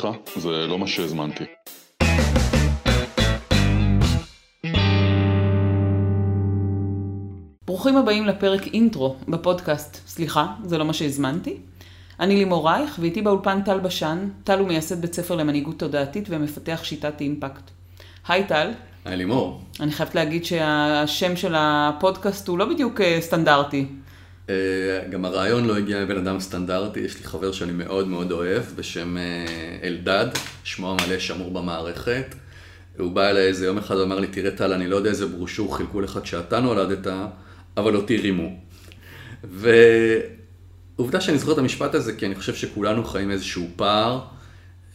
סליחה, זה לא מה שהזמנתי. ברוכים הבאים לפרק אינטרו בפודקאסט. סליחה, זה לא מה שהזמנתי. אני לימור רייך, ואיתי באולפן טל בשן. טל הוא מייסד בית ספר למנהיגות תודעתית ומפתח שיטת אימפקט. היי טל. היי לימור. אני חייבת להגיד שהשם של הפודקאסט הוא לא בדיוק אה, סטנדרטי. אה, גם הרעיון לא הגיע מבן אדם סטנדרטי, יש לי חבר שאני מאוד מאוד אוהב בשם אה, אלדד, שמו המלא שמור במערכת. הוא בא אליי איזה יום אחד ואמר לי, תראה טל, אני לא יודע איזה ברושור חילקו לך כשאתה נולדת, אבל אותי רימו. ועובדה שאני זוכר את המשפט הזה, כי אני חושב שכולנו חיים איזשהו פער,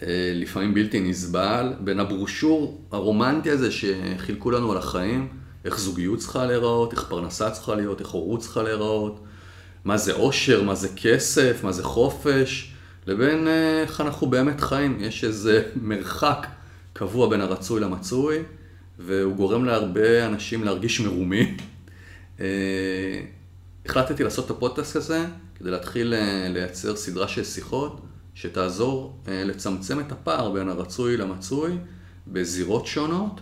אה, לפעמים בלתי נסבל, בין הברושור הרומנטי הזה שחילקו לנו על החיים, איך זוגיות צריכה להיראות, איך פרנסה צריכה להיות, איך הורות צריכה להיראות, מה זה עושר, מה זה כסף, מה זה חופש, לבין אה, איך אנחנו באמת חיים. יש איזה מרחק קבוע בין הרצוי למצוי, והוא גורם להרבה אנשים להרגיש מרומים. אה, החלטתי לעשות את הפודקאסט הזה כדי להתחיל אה, לייצר סדרה של שיחות שתעזור לצמצם את הפער בין הרצוי למצוי בזירות שונות,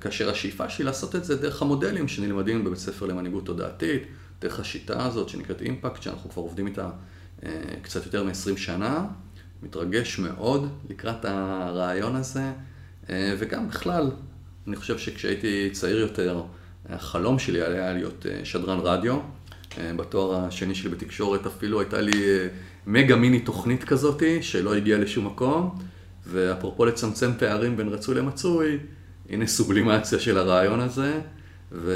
כאשר השאיפה שלי לעשות את זה דרך המודלים שנלמדים בבית ספר למנהיגות תודעתית, דרך השיטה הזאת שנקראת אימפקט, שאנחנו כבר עובדים איתה אה, קצת יותר מ-20 שנה, מתרגש מאוד לקראת הרעיון הזה, אה, וגם בכלל, אני חושב שכשהייתי צעיר יותר, החלום שלי היה להיות אה, שדרן רדיו. בתואר השני שלי בתקשורת אפילו הייתה לי מגה מיני תוכנית כזאתי, שלא הגיעה לשום מקום, ואפרופו לצמצם פערים בין רצוי למצוי, הנה סובלימציה של הרעיון הזה. ו...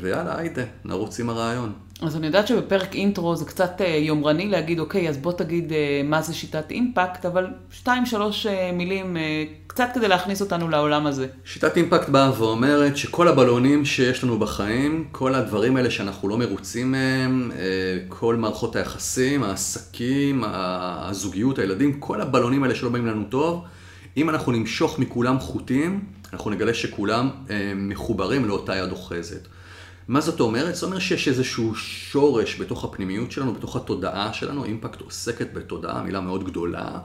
ויאללה, היידה, נרוץ עם הרעיון. אז אני יודעת שבפרק אינטרו זה קצת אה, יומרני להגיד, אוקיי, אז בוא תגיד אה, מה זה שיטת אימפקט, אבל שתיים, שלוש אה, מילים, קצת כדי להכניס אותנו לעולם הזה. שיטת אימפקט באה ואומרת שכל הבלונים שיש לנו בחיים, כל הדברים האלה שאנחנו לא מרוצים מהם, כל מערכות היחסים, העסקים, הזוגיות, הילדים, כל הבלונים האלה שלא באים לנו טוב, אם אנחנו נמשוך מכולם חוטים, אנחנו נגלה שכולם אה, מחוברים לאותה יד אוחזת. מה זאת אומרת? זאת אומרת שיש איזשהו שורש בתוך הפנימיות שלנו, בתוך התודעה שלנו, אימפקט עוסקת בתודעה, מילה מאוד גדולה,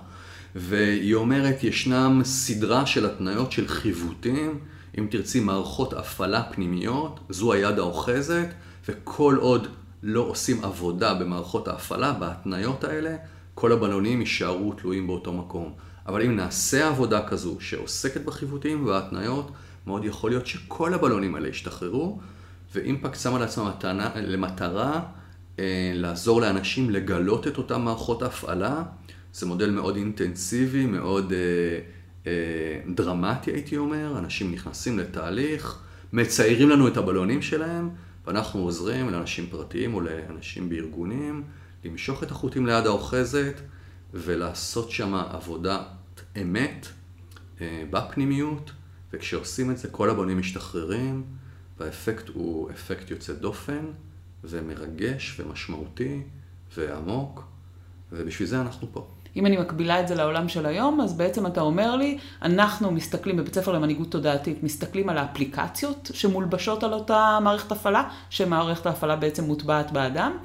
והיא אומרת, ישנם סדרה של התניות של חיווטים, אם תרצי מערכות הפעלה פנימיות, זו היד האוחזת, וכל עוד לא עושים עבודה במערכות ההפעלה, בהתניות האלה, כל הבלונים יישארו תלויים באותו מקום. אבל אם נעשה עבודה כזו שעוסקת בחיווטים וההתניות, מאוד יכול להיות שכל הבלונים האלה ישתחררו, ואימפקט שם על עצמה למטרה אה, לעזור לאנשים לגלות את אותן מערכות הפעלה. זה מודל מאוד אינטנסיבי, מאוד אה, אה, דרמטי הייתי אומר, אנשים נכנסים לתהליך, מציירים לנו את הבלונים שלהם, ואנחנו עוזרים לאנשים פרטיים או לאנשים בארגונים למשוך את החוטים ליד האוחזת ולעשות שם עבודה אמת אה, בפנימיות, וכשעושים את זה כל הבונים משתחררים, והאפקט הוא אפקט יוצא דופן, ומרגש, ומשמעותי, ועמוק, ובשביל זה אנחנו פה. אם אני מקבילה את זה לעולם של היום, אז בעצם אתה אומר לי, אנחנו מסתכלים בבית ספר למנהיגות תודעתית, מסתכלים על האפליקציות שמולבשות על אותה מערכת הפעלה, שמערכת ההפעלה בעצם מוטבעת באדם.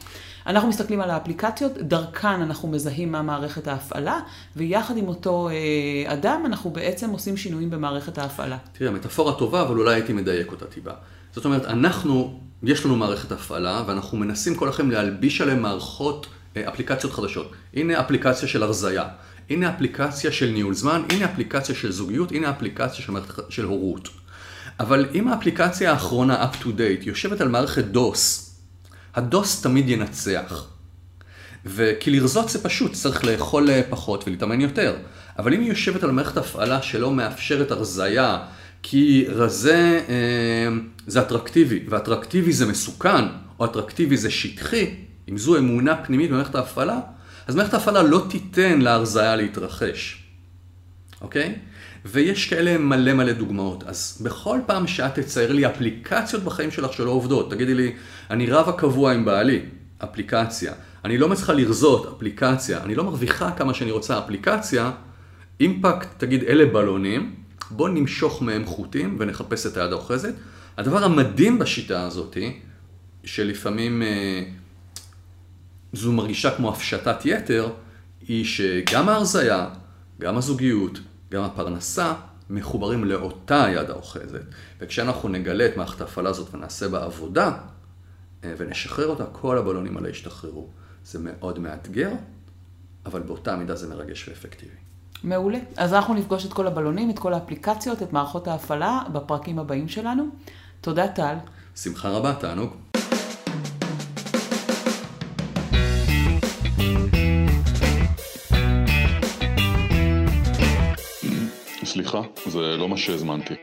אנחנו מסתכלים על האפליקציות, דרכן אנחנו מזהים מה מערכת ההפעלה, ויחד עם אותו אה, אדם אנחנו בעצם עושים שינויים במערכת ההפעלה. תראה, מטאפורה טובה, אבל אולי הייתי מדייק אותה טיפה. זאת אומרת, אנחנו, יש לנו מערכת הפעלה, ואנחנו מנסים כל לכם להלביש עליהם מערכות, אה, אפליקציות חדשות. הנה אפליקציה של הרזייה. הנה אפליקציה של ניהול זמן, הנה אפליקציה של זוגיות, הנה אפליקציה של, של הורות. אבל אם האפליקציה האחרונה, up to date, יושבת על מערכת DOS, הדוס תמיד ינצח. וכי לרזות זה פשוט, צריך לאכול פחות ולהתאמן יותר. אבל אם היא יושבת על מערכת הפעלה שלא מאפשרת הרזייה, כי רזה אה, זה אטרקטיבי, ואטרקטיבי זה מסוכן, או אטרקטיבי זה שטחי, אם זו אמונה פנימית במערכת ההפעלה, אז מערכת ההפעלה לא תיתן להרזייה להתרחש, אוקיי? ויש כאלה מלא מלא דוגמאות. אז בכל פעם שאת תצייר לי אפליקציות בחיים שלך שלא עובדות, תגידי לי, אני רב הקבוע עם בעלי, אפליקציה. אני לא מצליחה לרזות, אפליקציה. אני לא מרוויחה כמה שאני רוצה, אפליקציה. אימפקט, תגיד, אלה בלונים, בוא נמשוך מהם חוטים ונחפש את היד האוחזת. הדבר המדהים בשיטה הזאת, שלפעמים אה, זו מרגישה כמו הפשטת יתר, היא שגם ההרזייה, גם הזוגיות, גם הפרנסה, מחוברים לאותה יד האוחזת. וכשאנחנו נגלה את מערכת ההפעלה הזאת ונעשה בה עבודה, אה, ונשחרר אותה, כל הבלונים האלה ישתחררו. זה מאוד מאתגר, אבל באותה מידה זה מרגש ואפקטיבי. מעולה. אז אנחנו נפגוש את כל הבלונים, את כל האפליקציות, את מערכות ההפעלה בפרקים הבאים שלנו. תודה טל. שמחה רבה, תענוג. סליחה, זה לא מה שהזמנתי.